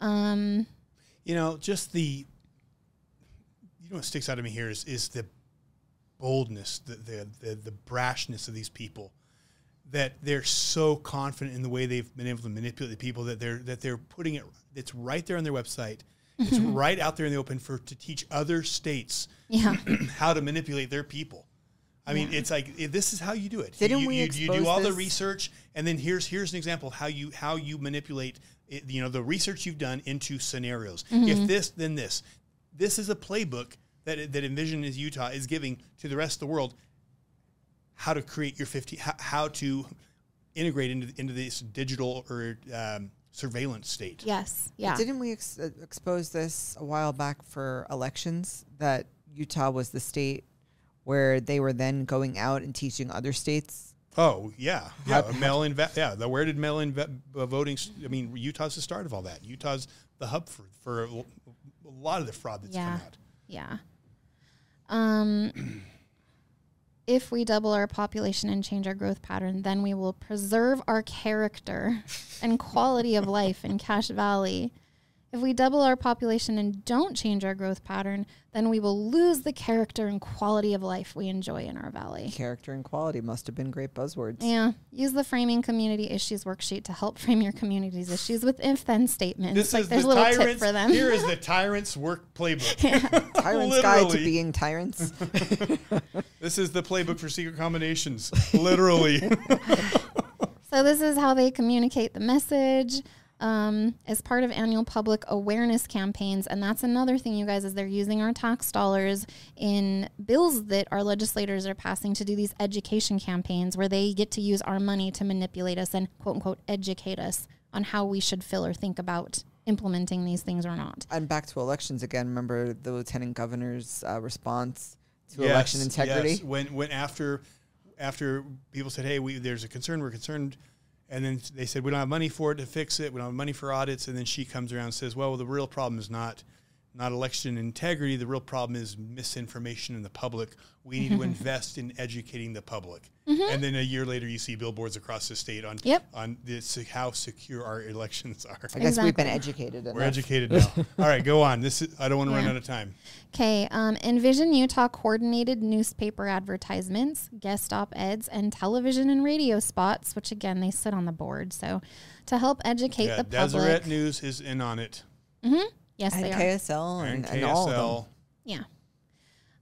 Um, you know, just the you know what sticks out to me here is is the boldness, the the the, the brashness of these people. That they're so confident in the way they've been able to manipulate the people that they're that they're putting it. It's right there on their website. It's right out there in the open for to teach other states yeah. how to manipulate their people. I mean, yeah. it's like this is how you do it. Didn't you, we you, you do all this? the research, and then here's here's an example of how you how you manipulate. It, you know the research you've done into scenarios. Mm-hmm. If this, then this this is a playbook that that Envision is Utah is giving to the rest of the world how to create your 50 how, how to integrate into into this digital or um, surveillance state. Yes. Yeah. Didn't we ex- uh, expose this a while back for elections that Utah was the state where they were then going out and teaching other states Oh yeah, yeah. mail-in, va- yeah. The, where did mail-in va- voting? I mean, Utah's the start of all that. Utah's the hub for for a lot of the fraud that's yeah. come out. Yeah. Um, if we double our population and change our growth pattern, then we will preserve our character and quality of life in Cache Valley. If we double our population and don't change our growth pattern, then we will lose the character and quality of life we enjoy in our valley. Character and quality must have been great buzzwords. Yeah. Use the framing community issues worksheet to help frame your community's issues with if then statements. This like is there's the a little tyrants, tip for them. Here is the tyrant's work playbook. Tyrant's guide to being tyrants. this is the playbook for secret combinations. Literally. so this is how they communicate the message um, as part of annual public awareness campaigns. And that's another thing, you guys, is they're using our tax dollars in bills that our legislators are passing to do these education campaigns where they get to use our money to manipulate us and quote unquote educate us on how we should feel or think about implementing these things or not. And back to elections again. Remember the lieutenant governor's uh, response to yes, election integrity? Yes. When, when after, after people said, hey, we, there's a concern, we're concerned and then they said, we don't have money for it to fix it. We don't have money for audits. And then she comes around and says, well, the real problem is not not election integrity. The real problem is misinformation in the public. We need to invest in educating the public. Mm-hmm. And then a year later, you see billboards across the state on yep. on this, how secure our elections are. I guess exactly. we've been educated. We're educated now. All right, go on. This is, I don't want to yeah. run out of time. Okay. Um, Envision Utah coordinated newspaper advertisements, guest op eds, and television and radio spots, which again they sit on the board. So to help educate yeah, the public. Deseret News is in on it. Mm-hmm. Yes, and they KSL are. And, and, and all of them. Yeah.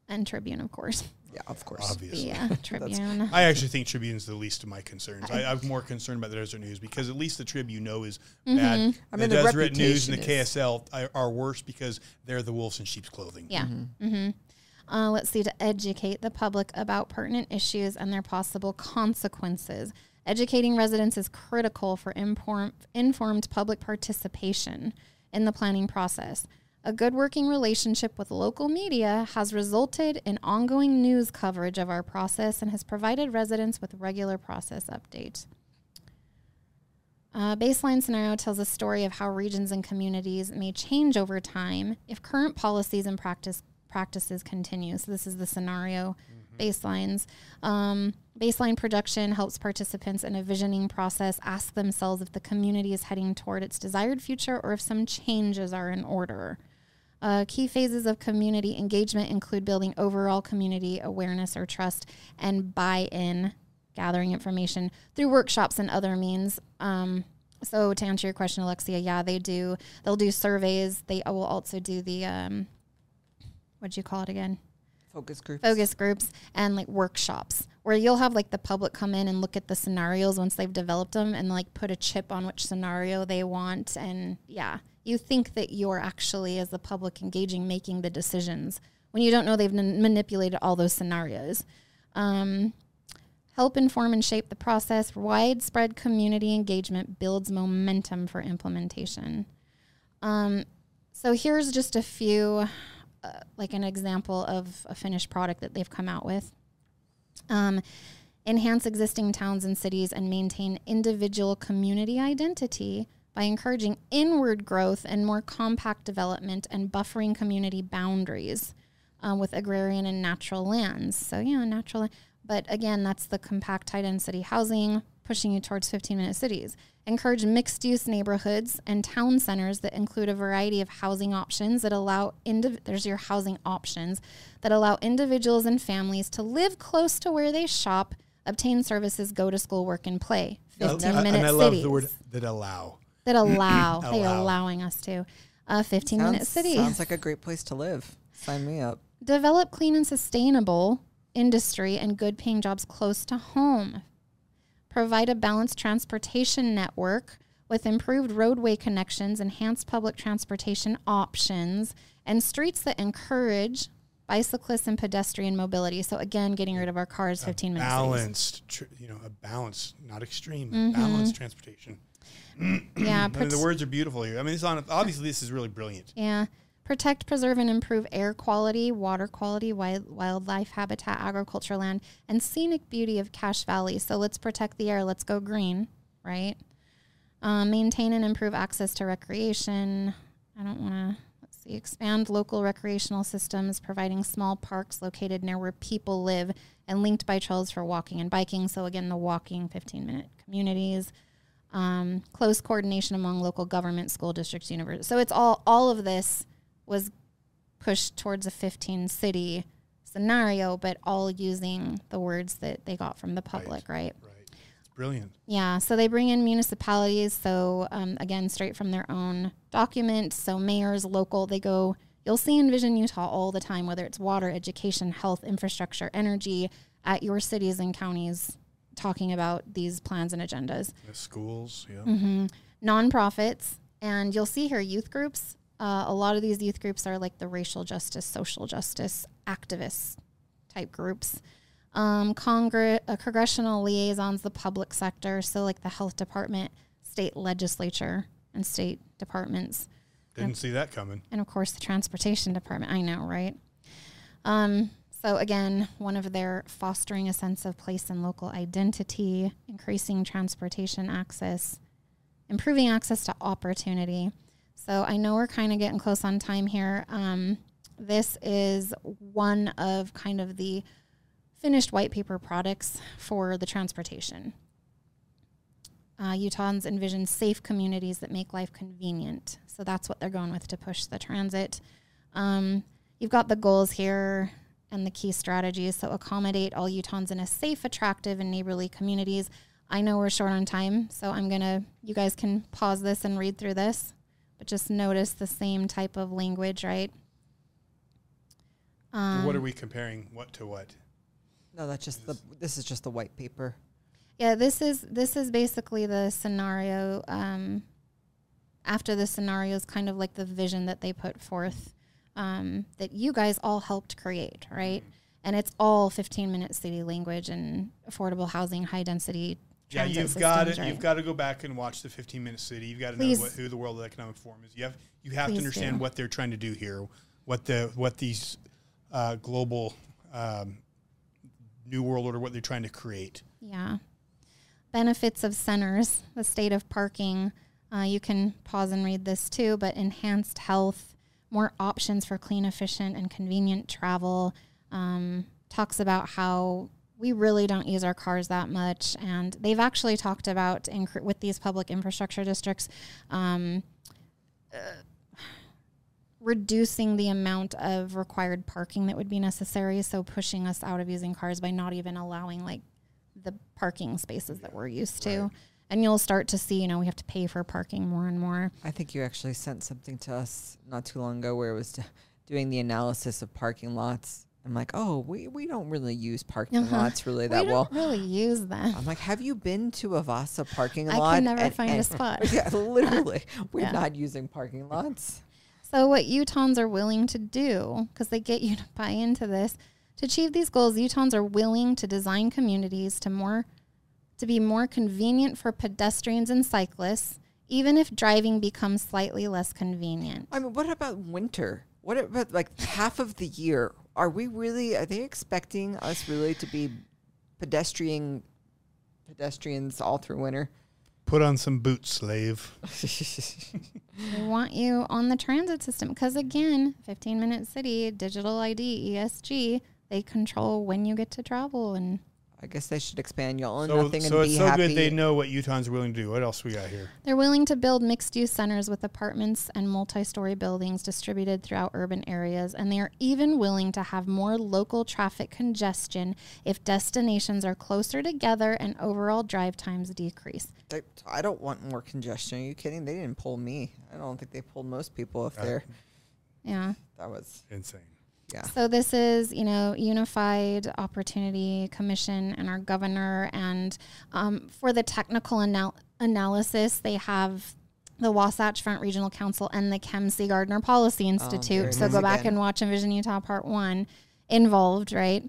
And Tribune, of course. Yeah, of course. Obviously. Yeah, Tribune. I actually think Tribune's the least of my concerns. I, am more concerned about the Deseret News because at least the Tribune know is mm-hmm. bad. I mean, the, the Deseret News and the KSL are, are, worse because they're the wolves in sheep's clothing. Yeah. Mm-hmm. Mm-hmm. Uh, let's see, to educate the public about pertinent issues and their possible consequences. Educating residents is critical for inform- informed public participation in the planning process. A good working relationship with local media has resulted in ongoing news coverage of our process and has provided residents with regular process updates. Uh, baseline scenario tells a story of how regions and communities may change over time if current policies and practice practices continue. So this is the scenario baselines. Um, baseline production helps participants in a visioning process ask themselves if the community is heading toward its desired future or if some changes are in order. Uh, key phases of community engagement include building overall community awareness or trust and buy in, gathering information through workshops and other means. Um, so, to answer your question, Alexia, yeah, they do. They'll do surveys. They will also do the, um, what'd you call it again? Focus groups. focus groups and like workshops where you'll have like the public come in and look at the scenarios once they've developed them and like put a chip on which scenario they want. And yeah you think that you're actually as the public engaging making the decisions when you don't know they've n- manipulated all those scenarios. Um, help inform and shape the process. Widespread community engagement builds momentum for implementation. Um, so here's just a few uh, like an example of a finished product that they've come out with. Um, enhance existing towns and cities and maintain individual community identity by encouraging inward growth and more compact development and buffering community boundaries um, with agrarian and natural lands. So, yeah, natural. But again, that's the compact high density housing pushing you towards 15 minute cities. Encourage mixed use neighborhoods and town centers that include a variety of housing options that allow, indiv- there's your housing options, that allow individuals and families to live close to where they shop, obtain services, go to school, work, and play. 15 Uh, minute and I cities love the word that allow. that allow, they are allowing us to. A 15 minute city. sounds like a great place to live. Sign me up. Develop clean and sustainable industry and good paying jobs close to home. Provide a balanced transportation network with improved roadway connections, enhanced public transportation options, and streets that encourage bicyclists and pedestrian mobility. So again, getting rid of our cars 15 minutes. Balanced, tr- you know, a balance, not extreme, Mm-hmm. balanced transportation. Yeah, I mean, the words are beautiful here. I mean, it's on, obviously this is really brilliant. Yeah. Protect, preserve, and improve air quality, water quality, wild, wildlife habitat, agricultural land, and scenic beauty of Cache Valley. So let's protect the air. Let's go green, right? Um, maintain and improve access to recreation. I don't want to, let's see, expand local recreational systems, providing small parks located near where people live and linked by trails for walking and biking. So again, the walking 15 minute communities um, close coordination among local government, school districts, universities. So it's all all of this was pushed towards a 15 city scenario, but all using the words that they got from the public, right? Right. It's brilliant. Yeah, so they bring in municipalities. So um, again, straight from their own documents. So mayors, local, they go. You'll see Envision Utah all the time, whether it's water, education, health, infrastructure, energy, at your cities and counties, talking about these plans and agendas The schools, yeah. Mm-hmm. nonprofits, and you'll see here youth groups. Uh, a lot of these youth groups are like the racial justice, social justice activists type groups. Um, Congre- uh, congressional liaisons, the public sector, so like the health department, state legislature, and state departments, Didn't see that coming. and of course the transportation department. I know, right? Um, so again, one of their fostering a sense of place and local identity, increasing transportation access, improving access to opportunity. So I know we're kind of getting close on time here. Um, this is one of kind of the finished white paper products for the transportation. Uh, Utahns envision safe communities that make life convenient. So that's what they're going with to push the transit. Um, you've got the goals here and the key strategies. So accommodate all Utahns in a safe, attractive, and neighborly communities. I know we're short on time, so I'm gonna. You guys can pause this and read through this, but just notice the same type of language, right? Um, what are we comparing? What to what? No, that's just the. This is just the white paper. Yeah, this is this is basically the scenario. Um, after the scenario is kind of like the vision that they put forth, um, that you guys all helped create, right? And it's all 15 minute city language and affordable housing, high density Yeah, you've got right? you've got to go back and watch the 15 minute city. You've got to know what, who the World Economic Forum is. You have you have Please to understand do. what they're trying to do here, what the what these uh, global um, new world order, what they're trying to create. Yeah. Benefits of centers, the state of parking. Uh, you can pause and read this too, but enhanced health, more options for clean, efficient, and convenient travel. Um, talks about how we really don't use our cars that much. And they've actually talked about, with these public infrastructure districts, um, uh, reducing the amount of required parking that would be necessary. So pushing us out of using cars by not even allowing like the parking spaces that we're used to. Right. And you'll start to see, you know, we have to pay for parking more and more. I think you actually sent something to us not too long ago where it was doing the analysis of parking lots. I'm like, oh, we, we don't really use parking Uh-huh. lots really we that don't well. really use them. I'm like, have you been to a Vasa parking I lot? I can never And- find a spot. Yeah, literally, we're Yeah. not using parking lots. So, what Utahns are willing to do, because they get you to buy into this, to achieve these goals, Utahns are willing to design communities to more to be more convenient for pedestrians and cyclists, even if driving becomes slightly less convenient. I mean, what about winter? What about like half of the year? Are we really? Are they expecting us really to be pedestrian pedestrians all through winter? Put on some boots, slave. They want you on the transit system because, again, 15 minute city, digital ID, ESG, they control when you get to travel and I guess they should expand y'all and So, nothing so and it's be so happy. good they know what Utahns are willing to do. What else we got here? They're willing to build mixed use centers with apartments and multi story buildings distributed throughout urban areas, and they are even willing to have more local traffic congestion if destinations are closer together and overall drive times decrease. They- I don't want more congestion. Are you kidding? They didn't pull me. I don't think they pulled most people if Uh, they're. Yeah. That was Insane. Yeah. So this is, you know, Unified Opportunity Commission and our governor, and um, for the technical anal- analysis, they have the Wasatch Front Regional Council and the Kem C. Gardner Policy Institute. it so go back again. and watch Envision Utah Part One involved, right?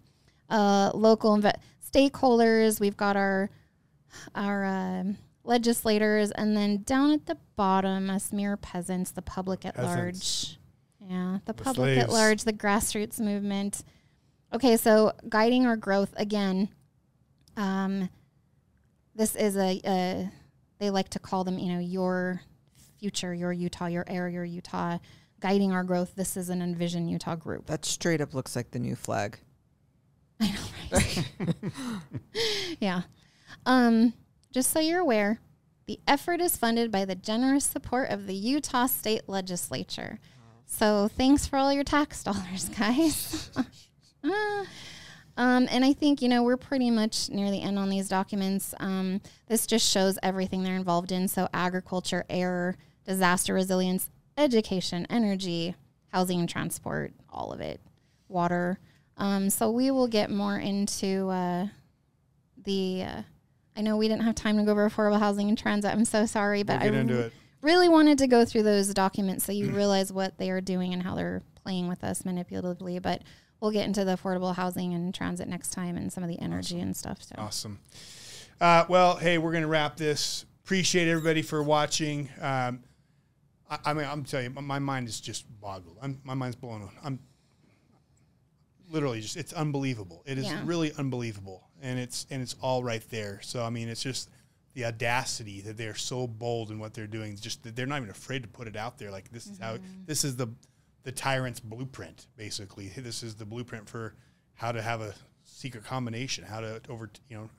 Uh, local inve- stakeholders. We've got our our um legislators, and then down at the bottom, us mere peasants, the public at Peasants. large. Yeah, the The public at large, the grassroots movement. Okay, so guiding our growth again. Um, this is a, a they like to call them, you know, your future, your Utah, your area, your Utah, guiding our growth. This is an Envision Utah group. That straight up looks like the new flag. I know, right? yeah. Um, just so you're aware, the effort is funded by the generous support of the Utah State Legislature. So thanks for all your tax dollars, guys. um, and I think, you know, we're pretty much near the end on these documents. Um, this just shows everything they're involved in. So agriculture, air, disaster resilience, education, energy, housing and transport, all of it, water. Um, so we will get more into uh, the. Uh, I know we didn't have time to go over affordable housing and transit. I'm so sorry, but We'll get I into it. Really wanted to go through those documents so you realize what they are doing and how they're playing with us manipulatively. But we'll get into the affordable housing and transit next time and some of the energy and stuff. So Awesome. Uh, well, hey, we're going to wrap this. Appreciate everybody for watching. Um, I, I mean, I'm telling you, my- my mind is just boggled. I'm, my mind's blown. I'm literally just, it's unbelievable. It is Yeah. really unbelievable. And it's, and it's all right there. So, I mean, it's just the audacity that they're so bold in what they're doing. Just that they're not even afraid to put it out there. Like this is how, mm-hmm. this is the, the tyrant's blueprint, basically. This is the blueprint for how to have a secret combination, how to over, you know,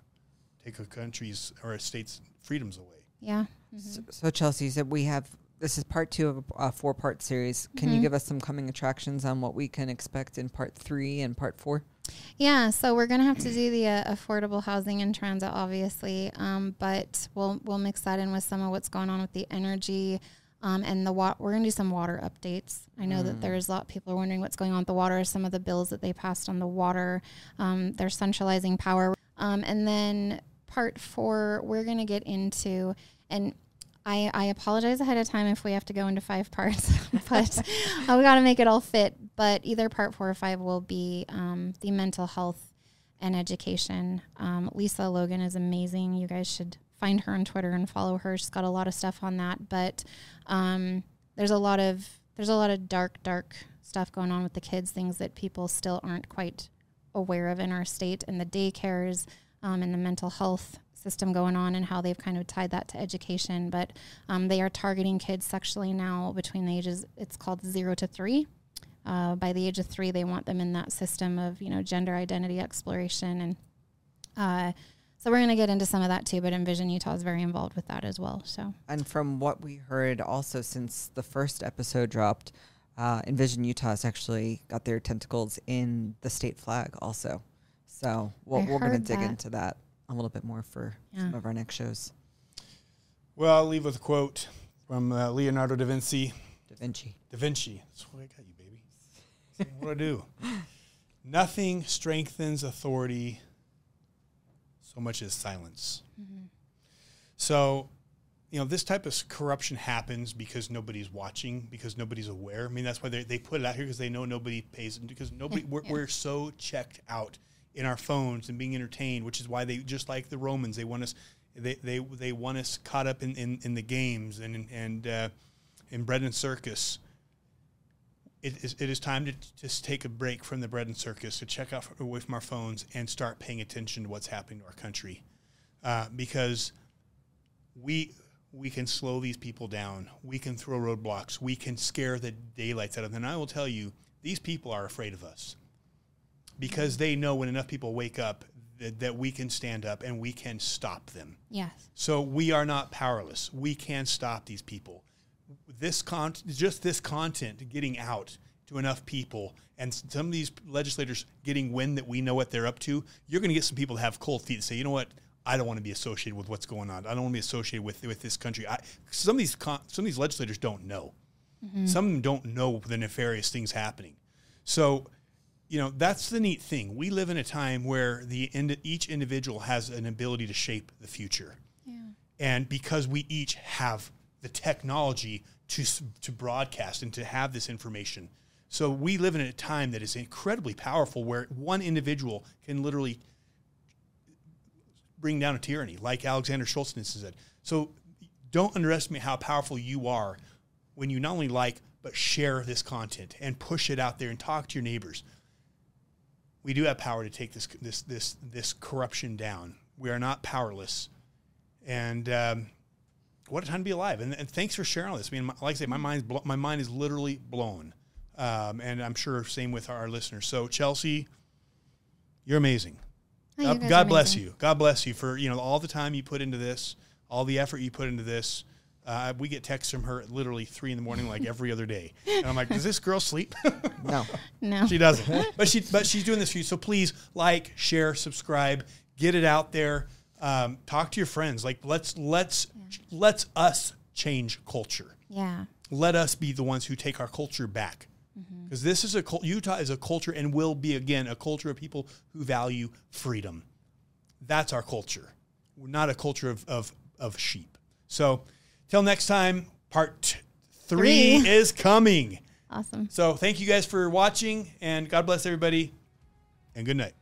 take a country's or a state's freedoms away. yeah, So, mm-hmm. so Chelcie you said we have this is part two of a, a four part series. Can you mm-hmm. give us some coming attractions on what we can expect in part three and part four? Yeah, so we're gonna have to do the uh, affordable housing and transit, obviously, um, but we'll we'll mix that in with some of what's going on with the energy. Um, and the water, we're gonna do some water updates. I know that there's a lot of people are wondering what's going on with the water. Some of the bills that they passed on the water, um, they're centralizing power. Um, and then part four, we're gonna get into and I, I apologize ahead of time if we have to go into five parts, but we got to make it all fit. But either part four or five will be um, the mental health and education. Um, Lisa Logan is amazing. You guys should find her on Twitter and follow her. She's got a lot of stuff on that, but um, there's a lot of there's a lot of dark, dark stuff going on with the kids, things that people still aren't quite aware of in our state, and the daycares um, and the mental health system going on, and how they've kind of tied that to education. But um, they are targeting kids sexually now between the ages it's called zero to three. Uh, by the age of three, they want them in that system of you know gender identity exploration, and uh, so we're going to get into some of that too. But Envision Utah is very involved with that as well. So And from what we heard also since the first episode dropped, uh, Envision Utah has actually got their tentacles in the state flag also. So we'll, we're going to dig that. into that a little bit more for Yeah. some of our next shows. Well, I'll leave with a quote from uh, Leonardo da Vinci. Da Vinci. Da Vinci. That's what I got you, baby. what do I do? Nothing strengthens authority so much as silence. So, you know, this type of corruption happens because nobody's watching, because nobody's aware. I mean, that's why they, they put it out here because they know nobody pays, because nobody, we're, Yeah. we're so checked out in our phones and being entertained, which is why they, just like the Romans, they want us, they, they, they want us caught up in, in, in the games and, and, uh, in bread and circus. It is, it is time to just take a break from the bread and circus to check out f- away from our phones and start paying attention to what's happening to our country. Uh, because we we can slow these people down. We can throw roadblocks. We can scare the daylights out of them. And i will tell you these people are afraid of us because they know when enough people wake up that, that we can stand up and we can stop them yes, so we are not powerless. We can stop these people. This con- just this content getting out to enough people, and some of these legislators getting wind that we know what they're up to. You're going to get some people that have cold feet and say, you know what? I don't want to be associated with what's going on. I don't want to be associated with with this country. I, some of these con- some of these legislators don't know. Mm-hmm. Some of them don't know the nefarious things happening. So you know that's the neat thing. We live in a time where the each individual has an ability to shape the future. And because we each have the technology to to broadcast and to have this information. So we live in a time that is incredibly powerful where one individual can literally bring down a tyranny like alexander schultz said. So don't underestimate how powerful you are when you not only like but share this content and push it out there and talk to your neighbors we do have power to take this this this this corruption down. We are not powerless, and um, what a time to be alive! And, and thanks for sharing all this. I mean, like I say, my mind's blo- my mind is literally blown, um, and I'm sure same with our listeners. So Chelcie, you're amazing. Oh, you God, God are bless you. God bless you for you know all the time you put into this, all the effort you put into this. Uh, we get texts from her at literally three in the morning, like every other day, and I'm like, "Does this girl sleep?" No. No, She doesn't. but she but she's doing this for you. So please like, share, subscribe, get it out there. Um, talk to your friends. Like let's let's let's us change culture. yeah, Let us be the ones who take our culture back. Because this is a Utah is a culture and will be again a culture of people who value freedom. That's our culture. We're not a culture of of, of sheep. So till next time, part three Three. is coming. awesome. So thank you guys for watching, and God bless everybody, and good night.